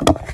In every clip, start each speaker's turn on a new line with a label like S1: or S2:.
S1: you.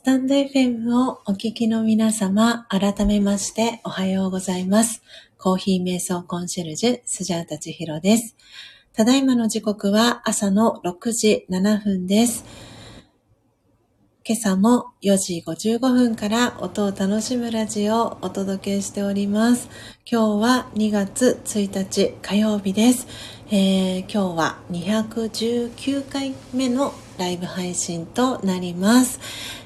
S1: スタンド FM をお聞きの皆様、改めましておはようございます。コーヒー瞑想コンシェルジュ、スジャータチヒロです。ただいまの時刻は朝の6時7分です。今朝も4時55分から音を楽しむラジオをお届けしております。今日は2月1日火曜日です。えー、今日は219回目のライブ配信となります。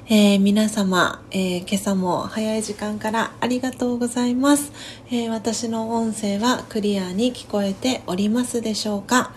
S1: えー、皆様、えー、今朝も早い時間からありがとうございます、え、私の音声はクリアに聞こえておりますでしょうか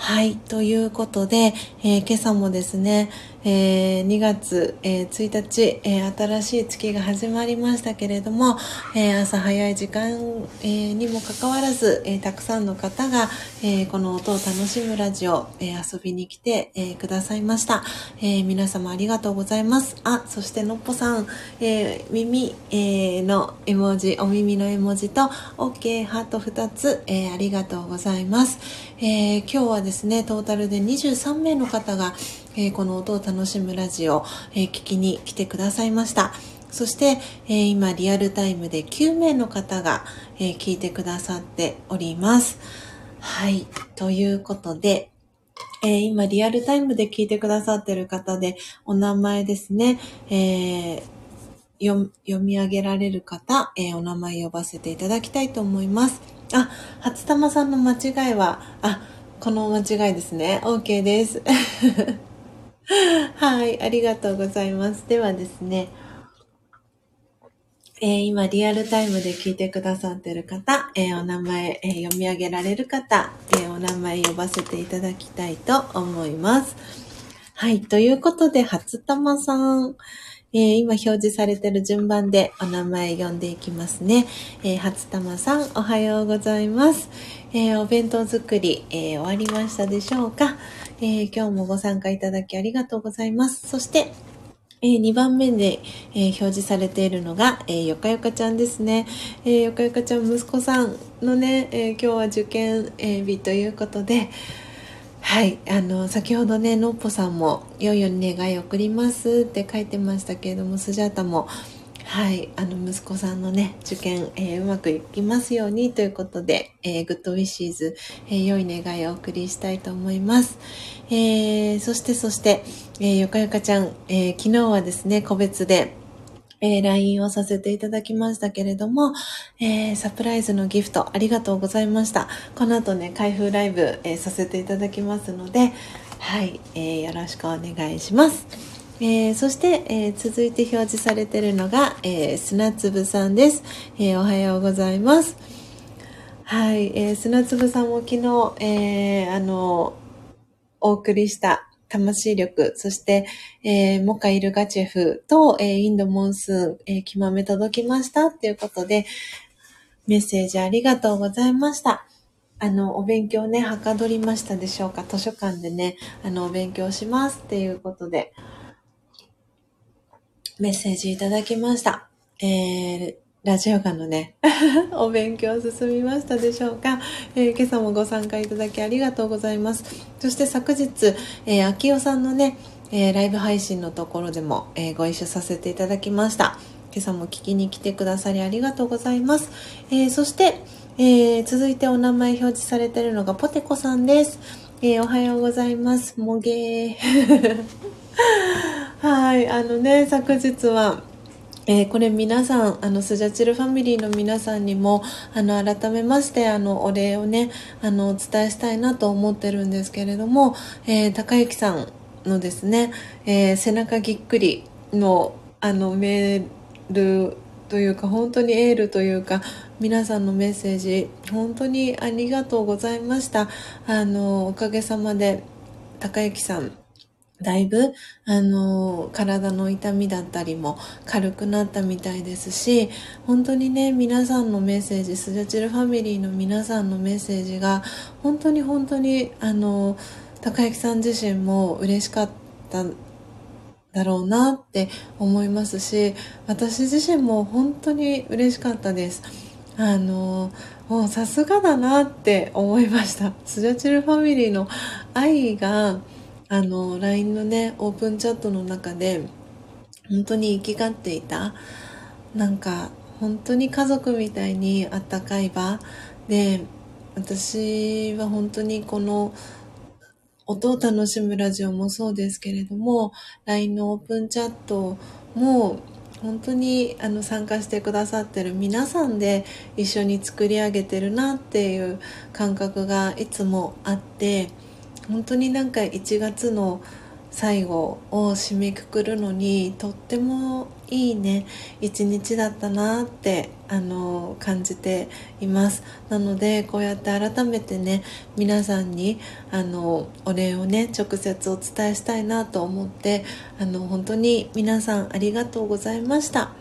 S1: はい。ということで、え、今朝もですね、えー、2月、えー、1日、えー、新しい月が始まりましたけれども、え、朝早い時間、え、にもかかわらず、え、たくさんの方が、え、この音を楽しむラジオ、え、遊びに来て、え、くださいました、え。皆様ありがとうございます。あ、そしてのっぽさん、え、耳、え、の絵文字、お耳の絵文字と、OK ハート2つ、えー、ありがとうございます。え、今日はですね、トータルで23名の方が、えー、この音を楽しむラジオ、えー、聞きに来てくださいました。そして、えー、今リアルタイムで9名の方が、え聞いてくださっております。はい。ということで、え今リアルタイムで聞いてくださってる方で、お名前ですね、え読み上げられる方、えお名前呼ばせていただきたいと思います。あ、初玉さんの間違いは、あ、この間違いですね。OK です。はい、ありがとうございます。ではですね、えー、今リアルタイムで聞いてくださってる方、えー、お名前、えー、読み上げられる方、えお名前呼ばせていただきたいと思います。はい、ということで、初玉さん、え今表示されてる順番でお名前読んでいきますね。え初玉さん、おはようございます。えお弁当作り、え終わりましたでしょうか？えー、今日もご参加いただきありがとうございます。そして、えー、2番目で、えー、表示されているのが、えー、よかよかちゃんですね。えー、よかよかちゃん、息子さんのね、え、今日は受験、日ということで、はい、あの、先ほどね、のっぽさんも、良いよに願い送りますって書いてましたけれども、スジャータも、はい、あの息子さんのね、受験、えー、うまくいきますようにということで、えー、グッドウィッシーズ、えー、良い願いをお送りしたいと思います。えー、そしてそして、えー、よかよかちゃん、えー、昨日はですね、個別で、えー、LINE をさせていただきましたけれども、えー、サプライズのギフトありがとうございました。この後ね、開封ライブ、えー、させていただきますので、はい、えー、よろしくお願いします。えー、そして、えー、続いて表示されているのが、えー、砂粒さんです、えおはようございます。はい、え砂粒さんも昨日、えあの、お送りした魂力、そして、えモカイルガチェフと、えインドモンスーン、えー、気まめ届きましたということで、メッセージありがとうございました。あの、お勉強ね、はかどりましたでしょうか？図書館でね、あの、お勉強しますっていうことで、メッセージいただきました。えー、ラジオガのね、お勉強進みましたでしょうか、えー、今朝もご参加いただきありがとうございます。そして昨日、えー、秋代さんのね、えー、ライブ配信のところでも、えー、ご一緒させていただきました。今朝も聞きに来てくださりありがとうございます。えー、そして、えー、続いてお名前表示されているのがポテコさんです。えー、おはようございます。もげー。はい、あのね、昨日は、えー、これ皆さん、あの、スジャチルファミリーの皆さんにも、あの、改めまして、あの、お礼をね、あの、お伝えしたいなと思ってるんですけれども、えー、高幸さんのですね、えー、背中ぎっくりの、あの、メールというか、本当にエールというか、皆さんのメッセージ、本当にありがとうございました。あの、おかげさまで、高幸さん、だいぶ、あの、体の痛みだったりも軽くなったみたいですし、本当にね、皆さんのメッセージ、スジャチルファミリーの皆さんのメッセージが、本当に本当に、あの、高幸さん自身も嬉しかっただろうなって思いますし、私自身も本当に嬉しかったです。あの、もうさすがだなって思いました。スジャチルファミリーの愛が、あの LINE のねオープンチャットの中で本当に生きがっていたなんか本当に家族みたいにあったかい場で私は本当にこの音を楽しむラジオもそうですけれども LINE のオープンチャットも本当にあの参加してくださってる皆さんで一緒に作り上げてるなっていう感覚がいつもあって本当になんか1月の最後を締めくくるのにとってもいいね一日だったなってあの感じていますなのでこうやって改めてね皆さんにあのお礼をね直接お伝えしたいなと思ってあの本当に皆さんありがとうございました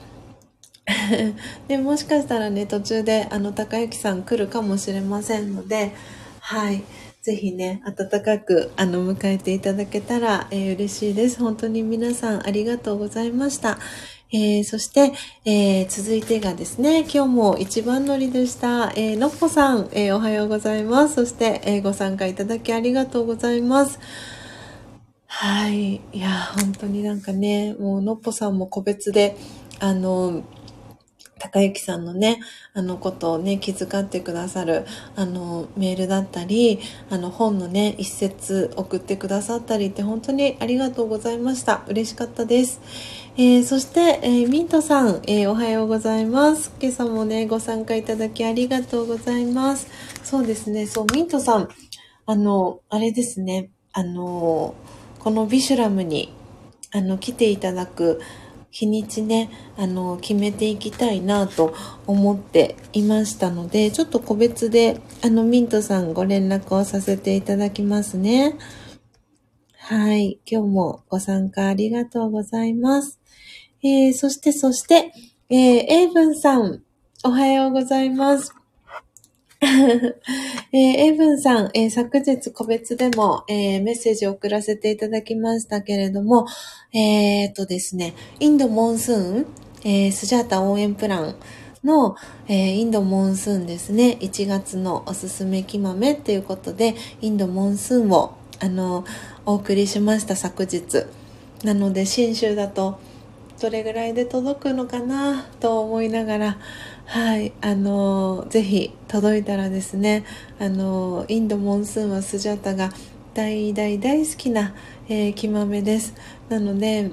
S1: でもしかしたらね途中であの高之さん来るかもしれませんのではいぜひね、温かく、あの、迎えていただけたら、えー、嬉しいです。本当に皆さんありがとうございました。えー、そして、えー、続いてがですね、今日も一番乗りでした、えー、のっぽさん、えおはようございます。そして、えご参加いただきありがとうございます。はい。いや、本当になんかね、もうのっぽさんも個別で、あの、高幸さんのね、あのことをね、気遣ってくださる、あの、メールだったり、あの、本のね、一節送ってくださったりって本当にありがとうございました。嬉しかったです。えー、そして、えー、ミントさん、えー、おはようございます。今朝もね、ご参加いただきありがとうございます。そうですね、そう、ミントさん、あの、あれですね、あの、このビシュラムに、あの、来ていただく、日にちね、あの、決めていきたいなと思っていましたので、ちょっと個別で、あの、ミントさんご連絡をさせていただきますね。はい。今日もご参加ありがとうございます。えー、そして、そして、えー、エイブンさん、おはようございます。えー、エイブンさん、えー、昨日個別でも、えー、メッセージを送らせていただきましたけれども、えー、っとですね、インドモンスーン、えー、スジャータ応援プランの、えー、インドモンスーンですね、1月のおすすめ木豆っていうことで、インドモンスーンを、あの、お送りしました昨日。なので、新州だと、どれぐらいで届くのかなと思いながら、はい、あのぜひ届いたらですね、あのインドモンスーンはスジャタが大大大好きな、えー、木豆です。なので、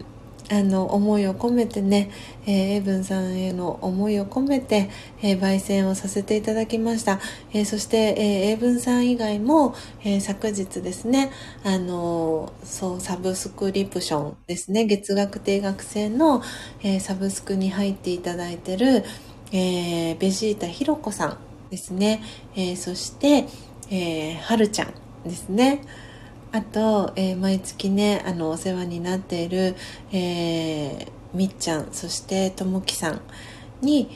S1: あの思いを込めてね、えー、エブンさんへの思いを込めて、えー、焙煎をさせていただきました、えー、そして、えー、エブンさん以外も、えー、昨日ですねあのそうサブスクリプションですね月額定額制の、えー、サブスクに入っていただいてる、えー、ベジータひろこさんですね、えー、そして、えー、はるちゃんですね。あと、えー、毎月ねあのお世話になっている、えー、みっちゃんそしてともきさんに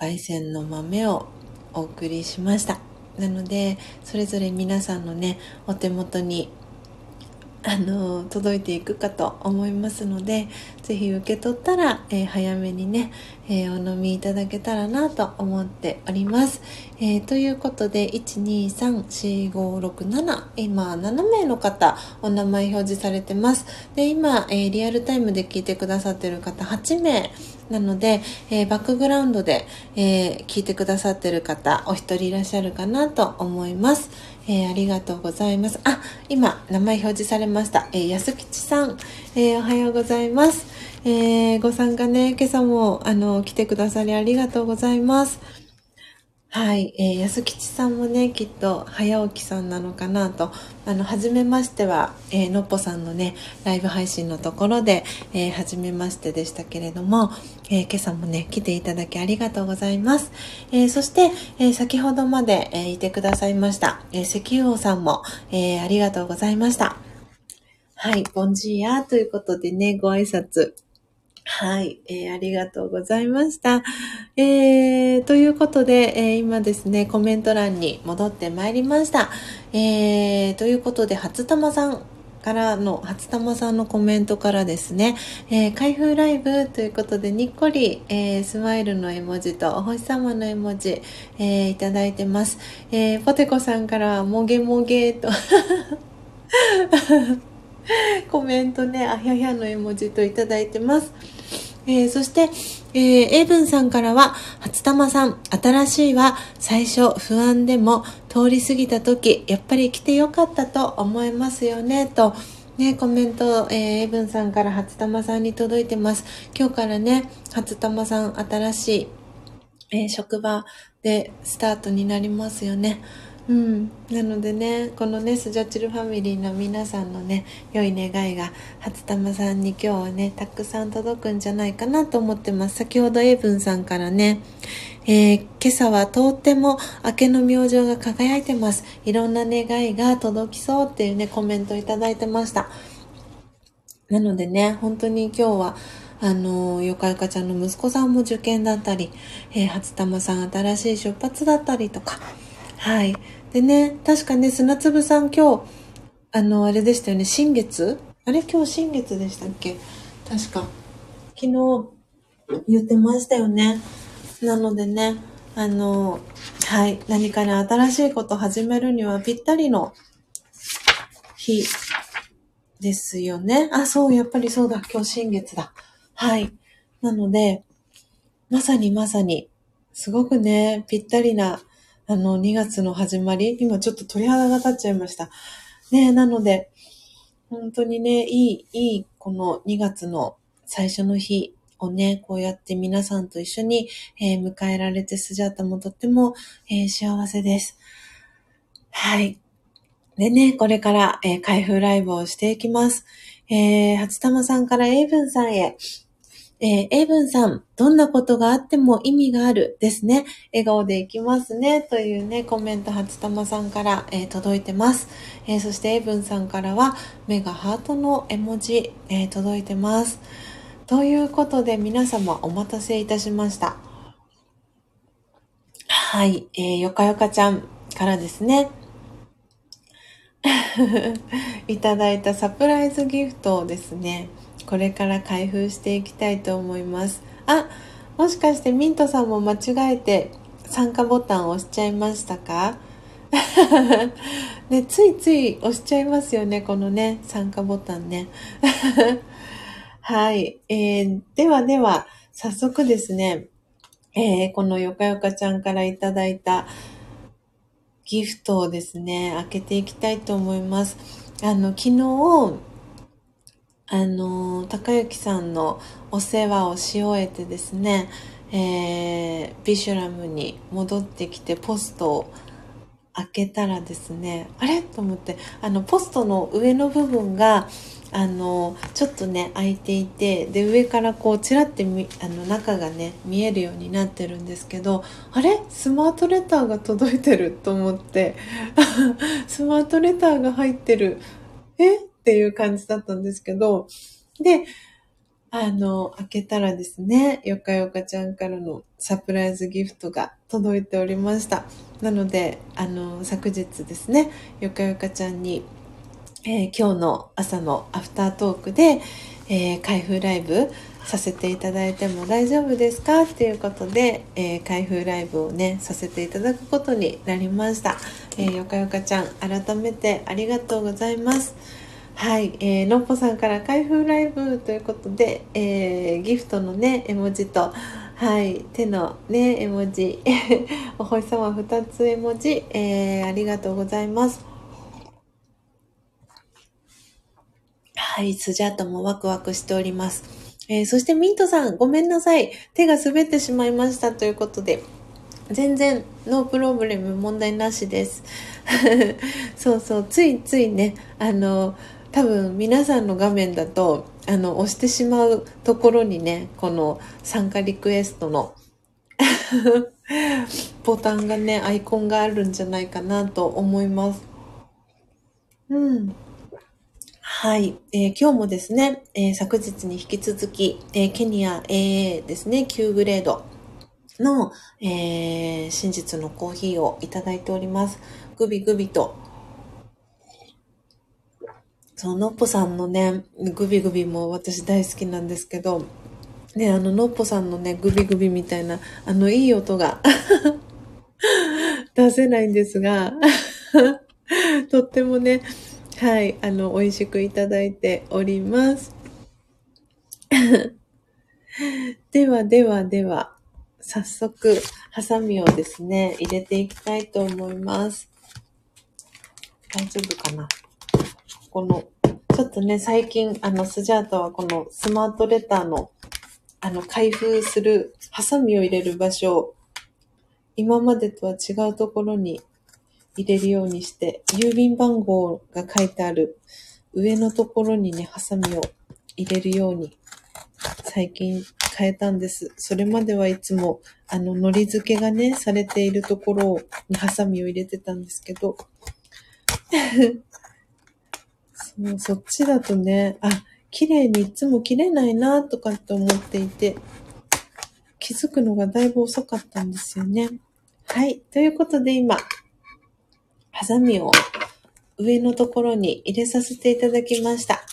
S1: 焙煎の豆をお送りしました。なのでそれぞれ皆さんのねお手元にあの届いていくかと思いますので是非受け取ったら、えー、早めにね、えー、お飲みいただけたらなと思っております。えー、ということで1234567今7名の方お名前表示されてます。で今、えリアルタイムで聞いてくださってる方8名なので、えバックグラウンドで、え聞いてくださってる方お一人いらっしゃるかなと思います。えー、ありがとうございます。あ、今、名前表示されました。えー、安吉さん、えー、おはようございます。えご参加ね、今朝も、あの、来てくださりありがとうございます。はい、えー、安吉さんもねきっと早起きさんなのかなと。あの初めましては、えー、のっぽさんのねライブ配信のところで、えー、初めましてでしたけれども、えー、今朝もね来ていただきありがとうございます、え、そして、え、先ほどまで、え、いてくださいました、え、石油王さんも、え、ありがとうございました。はい、ボンジーヤということでね、ご挨拶。はい、えー、ありがとうございました。えー、ということで、えー、今ですね、コメント欄に戻ってまいりました。えー、ということで、初玉さんからの、初玉さんのコメントからですね、えー、開封ライブということで、にっこり、えー、スマイルの絵文字とお星様の絵文字、えー、いただいてます。えー、ポテコさんから、もげもげと コメントね、あひゃひゃの絵文字といただいてます。えー、そして、えー、エイブンさんからは、初玉さん、新しいは最初不安でも通り過ぎた時、やっぱり来てよかったと思いますよね、と、ね、コメント、えー、エイブンさんから初玉さんに届いてます。今日からね、初玉さん、新しい、えー、職場でスタートになりますよね。うん、なのでねこのねスジャチルファミリーの皆さんのね良い願いが初玉さんに今日はねたくさん届くんじゃないかなと思ってます。先ほどエイブンさんからね、えー、今朝はとっても明けの明星が輝いてます。いろんな願いが届きそうっていうねコメントいただいてました。なのでね本当に今日はあの、よかよかちゃんの息子さんも受験だったり、えー、初玉さん新しい出発だったりとか、はい。でね、確かね、砂粒さん今日、あの、あれでしたよね、新月？あれ？今日新月でしたっけ？確か。昨日言ってましたよね。なのでね、あの、はい。何かね、新しいこと始めるにはぴったりの日ですよね。あ、そう、やっぱりそうだ。今日新月だ。はい。なので、まさにまさに、すごくね、ぴったりなあの、2月の始まり、今ちょっと鳥肌が立っちゃいました。ねなので、本当にね、いい、いい、この2月の最初の日をね、こうやって皆さんと一緒に、えー、迎えられてスジャータもとっても、えー、幸せです。はい。でね、これから、えー、開封ライブをしていきます。えー、初玉さんからエイブンさんへ、えー、エイブンさん、どんなことがあっても意味があるですね。笑顔でいきますね。というね、コメント、初玉さんから、えー、届いてます。えー、そしてエイブンさんからは、目がハートの絵文字、え届いてます。ということで、皆様お待たせいたしました。はい、えー、よかよかちゃんからですね。いただいたサプライズギフトをですね、これから開封していきたいと思います。あ、もしかしてミントさんも間違えて参加ボタンを押しちゃいましたか？ね、ついつい押しちゃいますよね、このね、参加ボタンね。はい。えー、ではでは、早速ですね、えー、このよかよかちゃんからいただいたギフトをですね、開けていきたいと思います。あの、昨日、あの、高之さんのお世話をし終えてですね、えー、ビシュラムに戻ってきてポストを開けたらですね、あれ？と思って、あの、ポストの上の部分が、あの、ちょっとね、開いていて、で、上からこう、ちらってみ、あの、中がね、見えるようになってるんですけど、あれ？スマートレターが届いてると思って、スマートレターが入ってる。え？っていう感じだったんですけど、で、あの、開けたらですね、よかよかちゃんからのサプライズギフトが届いておりました。なので、あの、昨日ですね、よかよかちゃんに、えー、今日の朝のアフタートークで、えー、開封ライブさせていただいても大丈夫ですか？っていうことで、えー、開封ライブをね、させていただくことになりました。えー、よかよかちゃん、改めてありがとうございます。はい、えー、のっぽさんから開封ライブということで、えー、ギフトのね、絵文字と、はい、手のね、絵文字、お星様2つ絵文字、えー、ありがとうございます。はい、スジャータもワクワクしております。えー、そしてミントさん、ごめんなさい。手が滑ってしまいましたということで、全然ノープロブレム問題なしです。そうそう、ついついね、あの、多分皆さんの画面だとあの押してしまうところにねこの参加リクエストの ボタンがねアイコンがあるんじゃないかなと思います。うん。はい、えー、今日もですね、えー、昨日に引き続き、えー、ケニア AA ですね9グレードの、え真実のコーヒーをいただいております。グビグビとそう、のっぽさんのね、グビグビも私大好きなんですけど、ね、あの、のっぽさんのね、グビグビみたいな、あの、いい音が 出せないんですが とってもね、はい、あの、美味しくいただいております。ではではでは、早速、ハサミをですね、入れていきたいと思います。大丈夫かな？この、ちょっとね、最近、あの、スジャータはこのスマートレターの、あの、開封する、ハサミを入れる場所を、今までとは違うところに入れるようにして、郵便番号が書いてある上のところにね、ハサミを入れるように最近変えたんです。それまではいつも、あの、海苔付けがね、されているところにハサミを入れてたんですけど、そう、そっちだとね、あ、綺麗にいつも切れないなとかって思っていて、気づくのがだいぶ遅かったんですよね。はい。ということで今、ハサミを上のところに入れさせていただきました。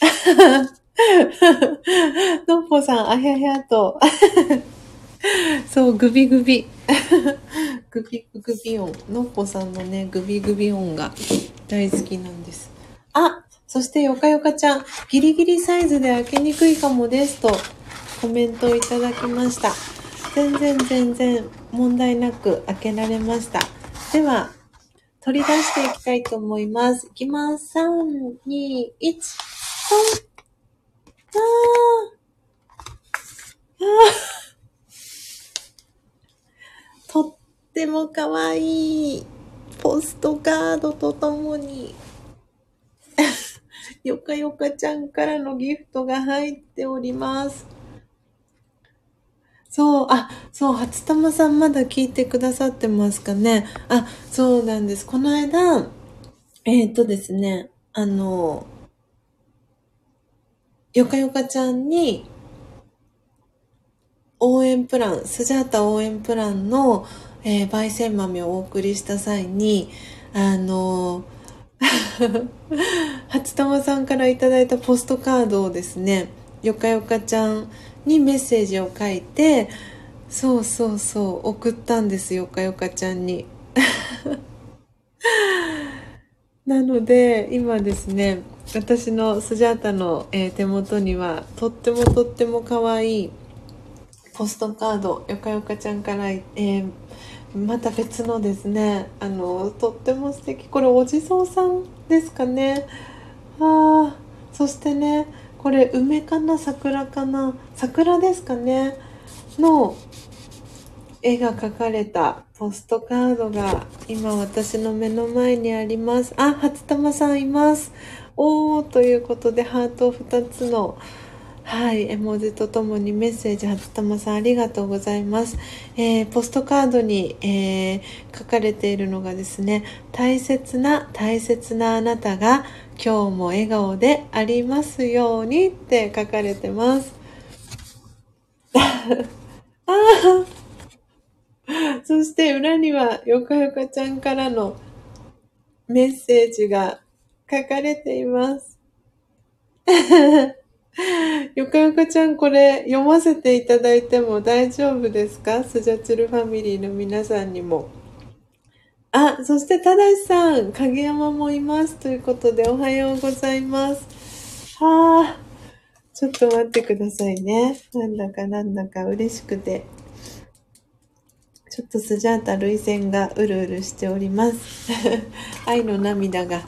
S1: のっぽさん、あひゃひゃと。そう、グビグビ。グビグビ音。のっぽさんのね、グビグビ音が大好きなんです。あ、そしてよかよかちゃん、ギリギリサイズで開けにくいかもですとコメントをいただきました。全然全然問題なく開けられました。では、取り出していきたいと思います。いきます。3、2、1、3。ああ。とってもかわいいポストカードとともによかよかちゃんからのギフトが入っております。そう、あ、そう、初玉さんまだ聞いてくださってますかね。あ、そうなんです。この間、えっ、ー、とですね、あの、よかよかちゃんに、応援プラン、スジャータ応援プランの、えー、焙煎豆をお送りした際に、あの、初玉さんからいただいたポストカードをですね、よかよかちゃんにメッセージを書いて、そうそうそう、送ったんですよ、かよかちゃんに。なので、今ですね、私のスジャータの、え、手元にはとってもとっても可愛いポストカードよかよかちゃんから、えー、また別のですねあのとっても素敵これお地蔵さんですかねあそしてねこれ梅かな桜かな桜ですかねの絵が描かれたポストカードが今私の目の前にあります。あ、初玉さんいます。おーということでハート2つのはい、絵文字とともにメッセージ、初玉さんありがとうございます。えー、ポストカードに、えー、書かれているのがですね、大切な大切なあなたが今日も笑顔でありますようにって書かれてます。あそして裏にはよかよかちゃんからのメッセージが書かれています。よかよかちゃん、これ読ませていただいても大丈夫ですか？スジャチルファミリーの皆さんにも。あ、そしてただしさん、影山もいます。ということで、おはようございます。はあ、ちょっと待ってくださいね。なんだかなんだか嬉しくて。ちょっとスジャータ涙腺がうるうるしております。愛の涙が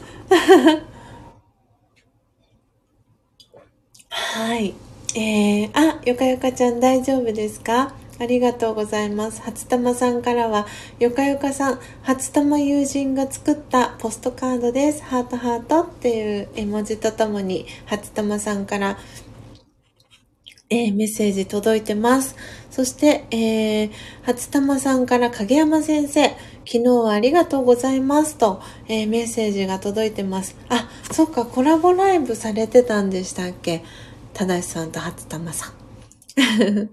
S1: はい。えー、あ、よかよかちゃん大丈夫ですか？ありがとうございます。初玉さんからは、よかよかさん、初玉友人が作ったポストカードです。ハートハートっていう絵文字とともに、初玉さんから、えー、メッセージ届いてます。そして、えー、初玉さんから影山先生、昨日はありがとうございますと、えー、メッセージが届いてます。あ、そっか、コラボライブされてたんでしたっけ？ただしさんと初玉さん。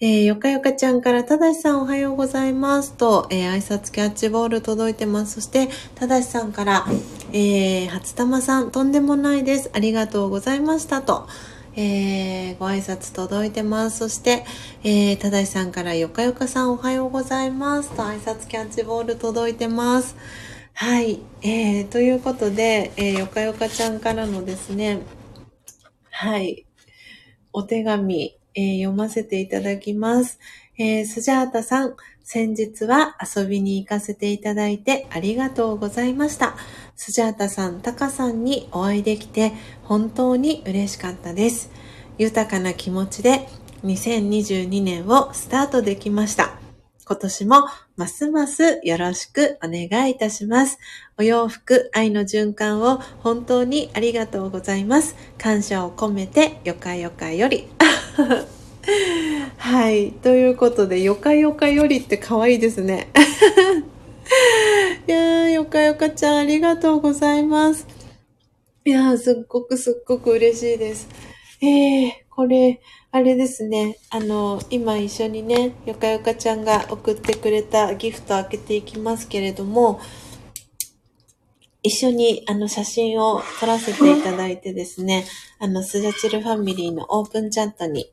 S1: えー、よかよかちゃんから、ただしさんおはようございますと、えー、挨拶キャッチボール届いてます。そして、ただしさんから、えー、初玉さん、とんでもないです。ありがとうございましたと、えー、ご挨拶届いてます。そして、えー、ただしさんからよかよかさんおはようございますと挨拶キャッチボール届いてます。はい。えー、ということで、えー、よかよかちゃんからのですね、はい。お手紙、えー、読ませていただきます。えー、スジャータさん、先日は遊びに行かせていただいてありがとうございました。スジャータさん、タカさんにお会いできて本当に嬉しかったです。豊かな気持ちで2022年をスタートできました。今年もますますよろしくお願いいたします。お洋服、愛の循環を本当にありがとうございます。感謝を込めて、よかよかより。はい。ということで、よかよかよりって可愛いですね。いやー、よかよかちゃん、ありがとうございます。いやー、すっごくすっごく嬉しいです。えー、これ、あれですね。あの、今一緒にね、よかよかちゃんが送ってくれたギフト開けていきますけれども、一緒にあの写真を撮らせていただいてですね、あの、スジャチルファミリーのオープンチャットに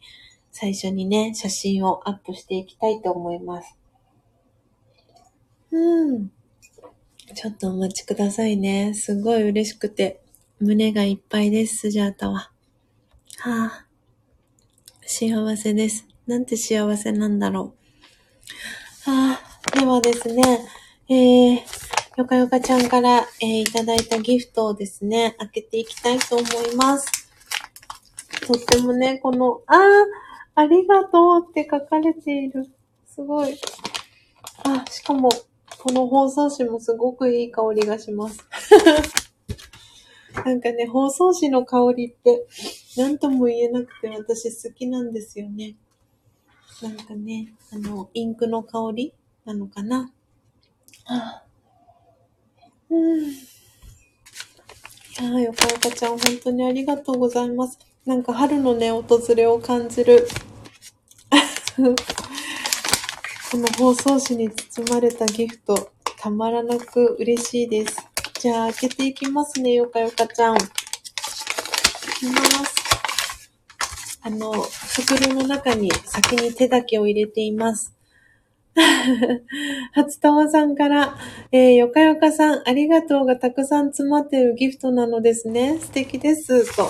S1: 最初にね、写真をアップしていきたいと思います。うん。ちょっとお待ちくださいね。すごい嬉しくて、胸がいっぱいです、スジャータは。はあ。幸せです。なんて幸せなんだろう。ああ、ではですね、えー、よかよかちゃんから、えー、いただいたギフトをですね、開けていきたいと思います。とってもね、この、ああ、ありがとうって書かれている。すごい。あ、しかも、この包装紙もすごくいい香りがします。なんかね、包装紙の香りって、なんとも言えなくて私好きなんですよね。なんかね、あの、インクの香り？なのかな？はあ、うん。いやー、よかよかちゃん、本当にありがとうございます。なんか春のね、訪れを感じる。この包装紙に包まれたギフト、たまらなく嬉しいです。じゃあ、開けていきますね、よかよかちゃん。いきます。あの、袋の中に先に手だけを入れています。初玉さんから、えー、よかよかさん、ありがとうがたくさん詰まってるギフトなのですね。素敵です。と、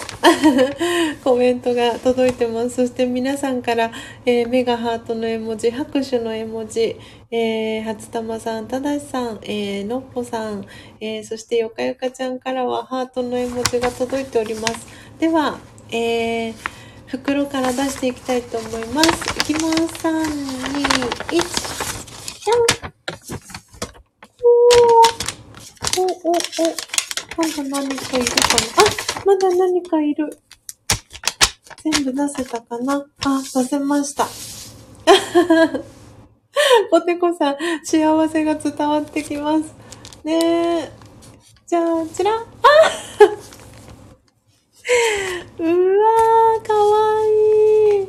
S1: コメントが届いてます。そして皆さんから、えー、メガハートの絵文字、拍手の絵文字、えー、初玉さん、ただしさん、えー、のっぽさん、えー、そしてよかよかちゃんからはハートの絵文字が届いております。では、えー、袋から出していきたいと思います。いきます。3、2、1、じゃんおお、お、お、まだ何かいるかなあ、まだ何かいる。全部出せたかなあ、出せました。ポテコさん、幸せが伝わってきます。ねえ。じゃあ、ちらあ うわー、かわいい。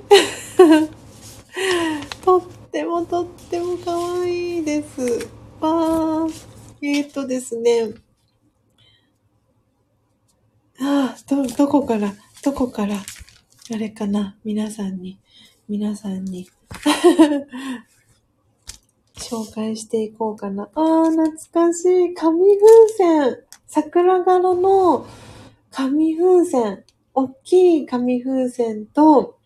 S1: と っってもとってもかわいいです。わー。えー、っとですね。ああ、ど、どこから、どこから、あれかな、皆さんに、皆さんに、紹介していこうかな。ああ、懐かしい。紙風船。桜柄の紙風船。大きい紙風船と、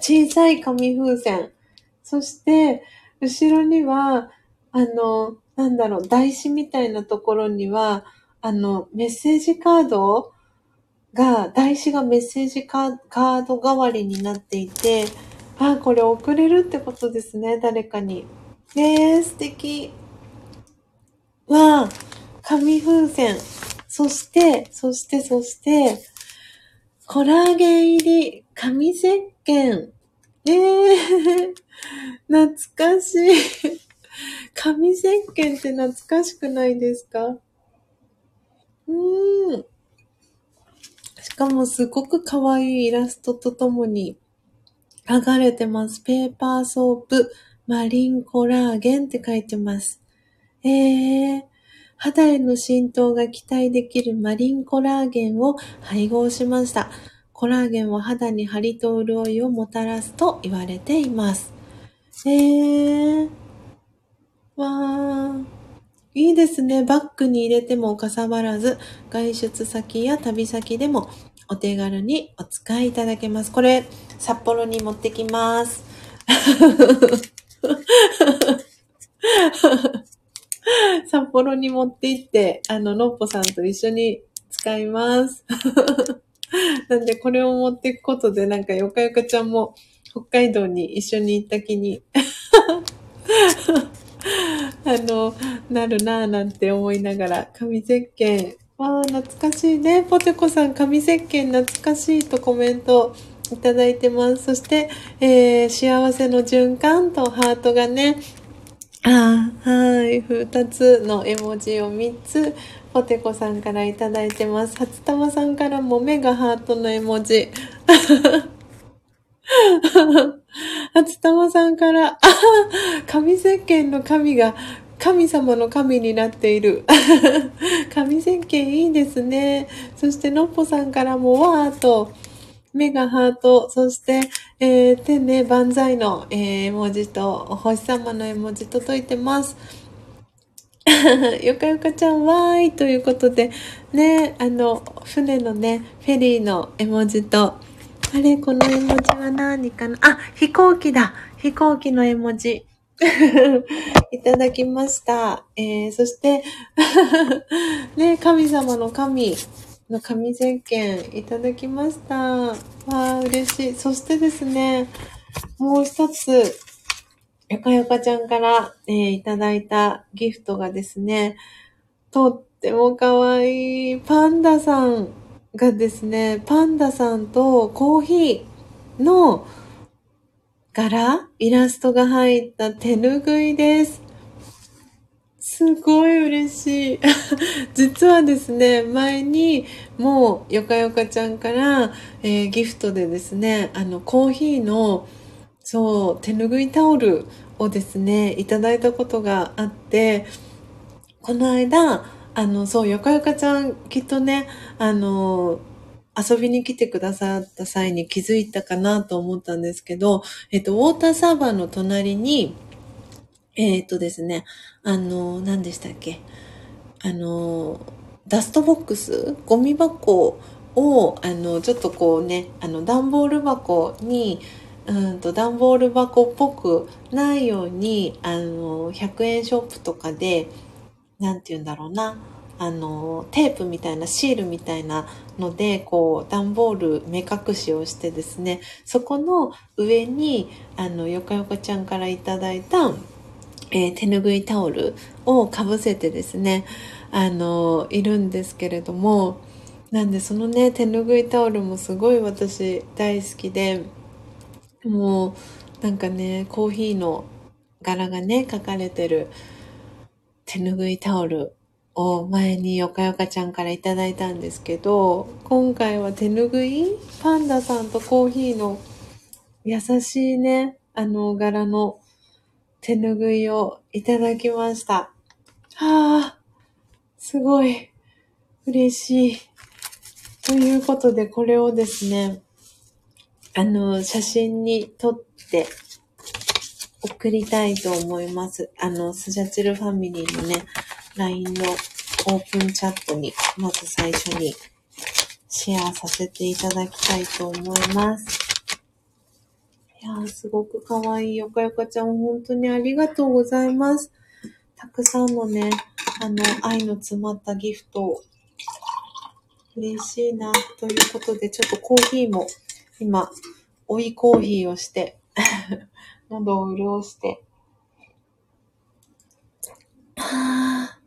S1: 小さい紙風船。そして、後ろには、あの、なんだろう、台紙みたいなところには、あの、メッセージカードが、台紙がメッセージカード代わりになっていて、あ、これ送れるってことですね、誰かに。えー、素敵。わあ、紙風船。そして、そして、そして、コラーゲン入り紙石鹸。えー、懐かしい。紙石鹸って懐かしくないですか？うーん。しかもすごく可愛いイラストとともに描かれてます。ペーパーソープ、マリンコラーゲンって書いてます。えー、肌への浸透が期待できるマリンコラーゲンを配合しました。コラーゲンは肌に張りと潤いをもたらすと言われています。えー、わー。いいですね。バッグに入れてもかさばらず、外出先や旅先でもお手軽にお使いいただけます。これ、札幌に持ってきます。札幌に持って行って、あの、のっぽさんと一緒に使います。なんで、これを持っていくことで、なんか、よかよかちゃんも北海道に一緒に行った気に あの、なるなぁなんて思いながら、紙石鹸。わあ、懐かしいね。ポテコさん、紙石鹸懐かしいとコメントいただいてます。そして、えー、幸せの循環とハートがね、あはい。二つの絵文字を三つ、ポテコさんからいただいてます。初玉さんからも目がハートの絵文字。初玉さんから、あ神石鹸の神が神様の神になっている。神石鹸いいですね。そしてのっぽさんからもわーと、目がハート、そして、えー、手ね、万歳の、えー、絵文字と、お星様の絵文字届いてます。よかよかちゃん、わーいということで、ね、あの、船のね、フェリーの絵文字と、あれ、この絵文字は何かな？あ、飛行機だ飛行機の絵文字。いただきました。えー、そして、ね、神様の神の神石鹸いただきました。わあ、嬉しい。そしてですね、もう一つ、よかよかちゃんから、えー、いただいたギフトがですね、とっても可愛いパンダさんがですね、パンダさんとコーヒーの柄イラストが入った手ぬぐいです。すごい嬉しい。実はですね、前にもうよかよかちゃんから、えー、ギフトでですね、あのコーヒーのそう、手ぬぐいタオルをですね、いただいたことがあって、この間、あの、そう、よかよかちゃん、きっとね、あの、遊びに来てくださった際に気づいたかなと思ったんですけど、えっと、ウォーターサーバーの隣に、えっとですね、あの、何でしたっけ？あの、ダストボックス？ゴミ箱を、あの、ちょっとこうね、あの、段ボール箱に、うんと、段ボール箱っぽくないように、あの、100円ショップとかで、なんて言うんだろうな、あの、テープみたいな、シールみたいなので、こう、段ボール目隠しをしてですね、そこの上に、あの、よかよかちゃんからいただいた、えー、手ぬぐいタオルをかぶせてですね、あの、いるんですけれども、なんでそのね、手ぬぐいタオルもすごい私大好きで、もう、なんかね、コーヒーの柄がね、書かれてる手ぬぐいタオルを前によかよかちゃんからいただいたんですけど、今回は手ぬぐいパンダさんとコーヒーの優しいね、あの柄の手ぬぐいをいただきました。はあ、すごい嬉しい。ということで、これをですね、あの、写真に撮って送りたいと思います。あの、スジャチルファミリーのね、LINE のオープンチャットに、まず最初にシェアさせていただきたいと思います。いや、すごく可愛いよかよかちゃん、本当にありがとうございます。たくさんのね、あの、愛の詰まったギフトを、嬉しいな、ということで、ちょっとコーヒーも、今、追いコーヒーをして、喉を潤して、はあ、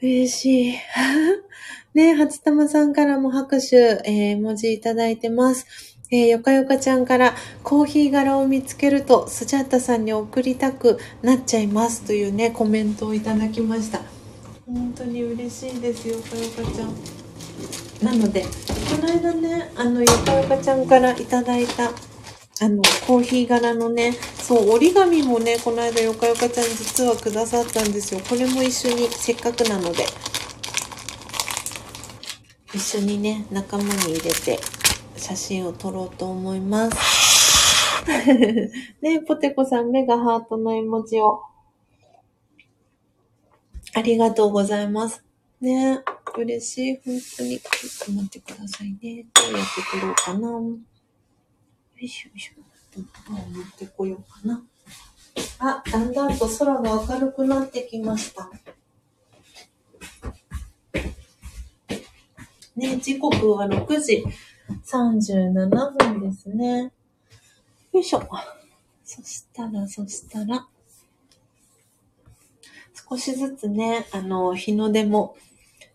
S1: 嬉しい。ね初玉さんからも拍手、えー、文字いただいてます。えー、よかよかちゃんからコーヒー柄を見つけるとスジャッタさんに送りたくなっちゃいますというね、コメントをいただきました。本当に嬉しいですよ、かよかちゃん。なので、この間ね、あの、よかよかちゃんからいただいた、あの、コーヒー柄のね、そう、折り紙もね、この間よかよかちゃん実はくださったんですよ。これも一緒に、せっかくなので、一緒にね、仲間に入れて、写真を撮ろうと思います。ねポテコさん、目がハートの絵文字をありがとうございます。ね嬉しい。本当に。ちょっと待ってくださいね。どうやって撮ろうかな。よいしょよいしょ。どう持ってこようかな。あ、だんだんと空が明るくなってきました。ね、時刻は6時37分ですね。よいしょ。そしたら、そしたら、少しずつね、あの、日の出も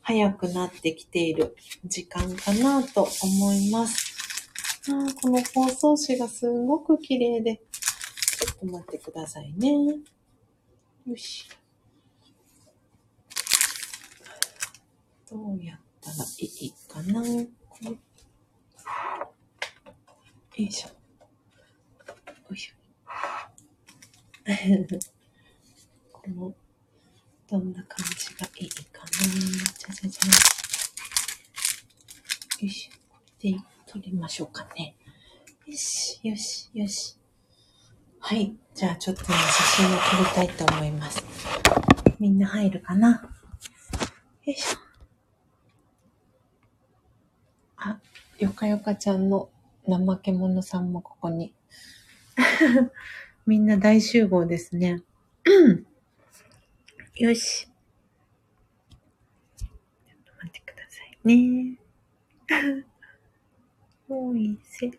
S1: 早くなってきている時間かなと思います。あこの包装紙がすごく綺麗で、ちょっと待ってくださいね。よし。どうやったらいいかな。よいしょ。よいしょ。この、どんな感じがいいかな。じゃじゃじゃ。よし。これで撮りましょうかね。よし、よし、よし。はい。じゃあちょっと今写真を撮りたいと思います。みんな入るかな？よいしょ。あ、よかよかちゃんの怠け者さんもここに。みんな大集合ですね。よし。ちょっと待ってくださいね。もういいせ。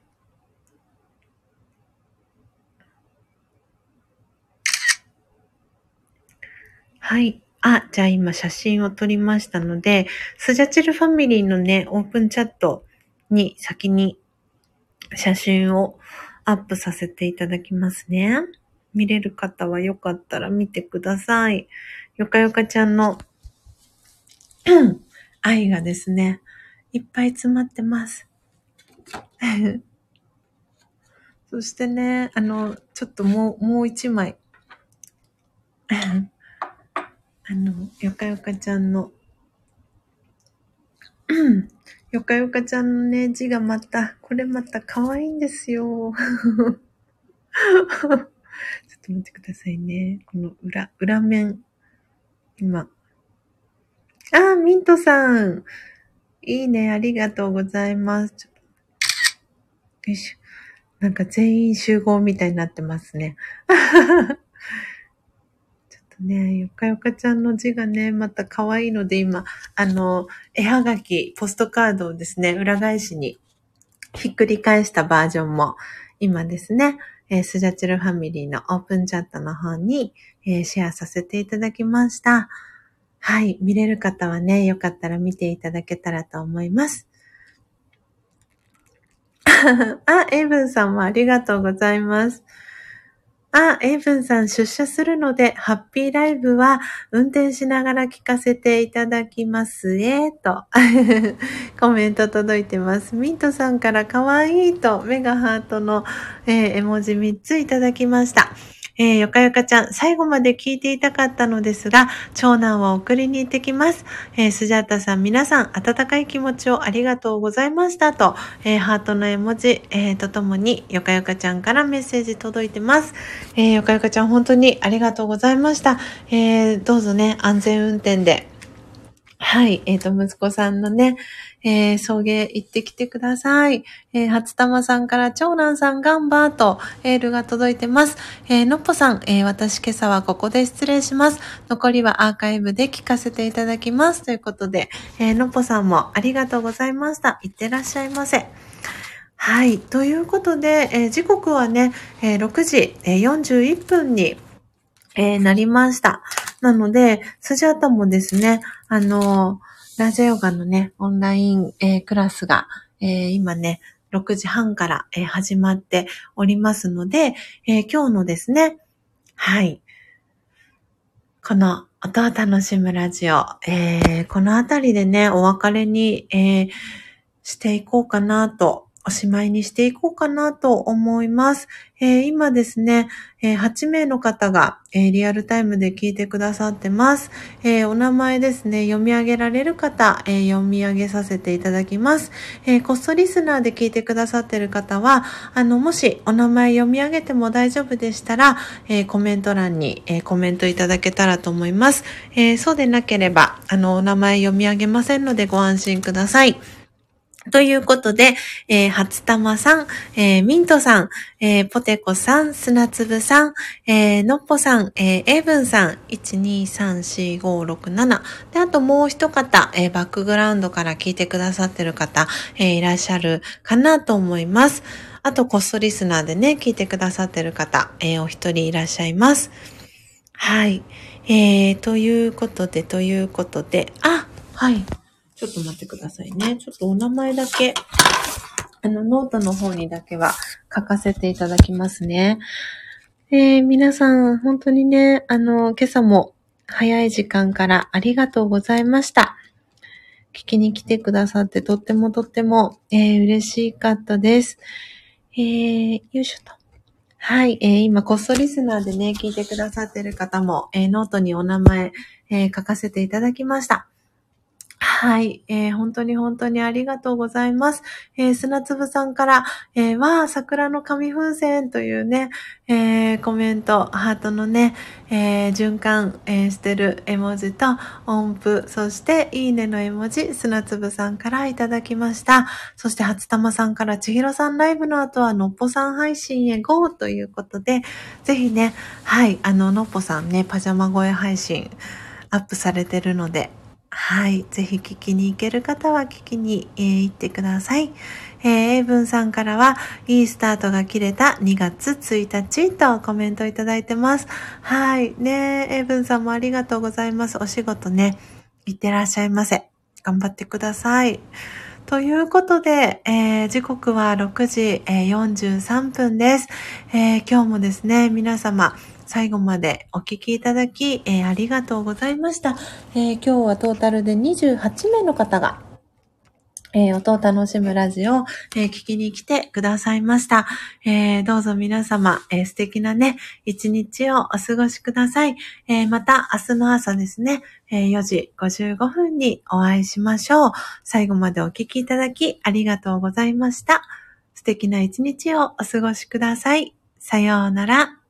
S1: はい。あ、じゃあ今写真を撮りましたので、スジャチルファミリーのね、オープンチャットに先に写真をアップさせていただきますね。見れる方はよかったら見てください。よかよかちゃんの 愛がですね、いっぱい詰まってます。そしてね、あの、ちょっともう、もう一枚。あの、よかよかちゃんの、よかよかちゃんのね、字がまた、これまた可愛いんですよ。ちょっと待ってくださいね。この裏、裏面。今。あ、ミントさん。いいね。ありがとうございます。よいしょ。なんか全員集合みたいになってますね。ね、よかよかちゃんの字がね、また可愛いので今、あの、絵はがき、ポストカードをですね、裏返しにひっくり返したバージョンも今ですね、えースジャチルファミリーのオープンチャットの方に、えーシェアさせていただきました。はい。見れる方はね、よかったら見ていただけたらと思います。あ、エイブンさんもありがとうございます。あ、エイブンさん出社するので、ハッピーライブは運転しながら聞かせていただきますえと、コメント届いてます。ミントさんから可愛いと、メガハートの、えー絵文字3ついただきました。えーよかよかちゃん、最後まで聞いていたかったのですが、長男は送りに行ってきます。えースジャータさん、皆さん、温かい気持ちをありがとうございましたと、えーハートの絵文字、えーとともに、よかよかちゃんからメッセージ届いてます。えーよかよかちゃん、本当にありがとうございました。えーどうぞね、安全運転で、はい。えっ、と、息子さんのね、えー送迎行ってきてください。えー初玉さんから長男さんガンバーとエールが届いてます。えーのっぽさん、えー私今朝はここで失礼します。残りはアーカイブで聞かせていただきます。ということで、えーのっぽさんもありがとうございました。いってらっしゃいませ。はい。ということで、えー時刻はね、えー6時、えー41分に、えーなりました。なので、スジャータもですね、あのラジオヨガのね、オンライン、えークラスが、えー今ね、6時半から、えー始まっておりますので、え今日のですね、はい。この音を楽しむラジオ、えこのあたりでね、お別れに、えしていこうかなとおしまいにしていこうかなと思います。えー、今ですね、えー、8名の方が、えー、リアルタイムで聞いてくださってます。えお名前ですね、読み上げられる方、え読み上げさせていただきます。えコストリスナーで聞いてくださってる方は、あの、もしお名前読み上げても大丈夫でしたら、えコメント欄に、えコメントいただけたらと思います。えそうでなければ、あの、お名前読み上げませんのでご安心ください。ということで、えー、初玉さん、えー、ミントさん、えー、ポテコさん、砂粒さん、えー、のっぽさん、えー、エイブンさん、1234567で、あともう一方、えー、バックグラウンドから聞いてくださってる方、えー、いらっしゃるかなと思います。あと、コストリスナーでね、聞いてくださってる方、えー、お一人いらっしゃいます。はい。えー、ということで、ということで、あ、はい。ちょっと待ってくださいね。ちょっとお名前だけ、あの、ノートの方にだけは書かせていただきますね。えー、皆さん、本当にね、あの、今朝も早い時間からありがとうございました。聞きに来てくださってとってもとっても、えー、嬉しかったです。えー、よいしょと。はい、えー、今、コストリスナーでね、聞いてくださってる方も、えー、ノートにお名前、えー、書かせていただきました。はい、えー、本当に本当にありがとうございます。えー、砂粒さんから、えー、わー、桜の紙風船というね、えー、コメント、ハートのね、えー、循環、えー、してる絵文字と音符、そしていいねの絵文字、砂粒さんからいただきました。そして初玉さんから千尋さんライブの後はのっぽさん配信へ GO ということで、ぜひね、はい、あの、のっぽさんね、パジャマ声配信アップされてるので、はい。ぜひ聞きに行ける方は聞きに、えー、行ってください。えー、エイブンさんからは、いいスタートが切れた2月1日とコメントいただいてます。はい。ねエイブンさんもありがとうございます。お仕事ね、行ってらっしゃいませ。頑張ってください。ということで、えー、時刻は6時、えー、43分です、えー、今日もですね、皆様、最後までお聞きいただき、えー、ありがとうございました、えー、今日はトータルで28名の方がえー、音を楽しむラジオを、え、聞きに来てくださいました。え、どうぞ皆様、え素敵なね、一日をお過ごしください。えまた明日の朝ですね、え4時55分にお会いしましょう。最後までお聞きいただきありがとうございました。素敵な一日をお過ごしください。さようなら。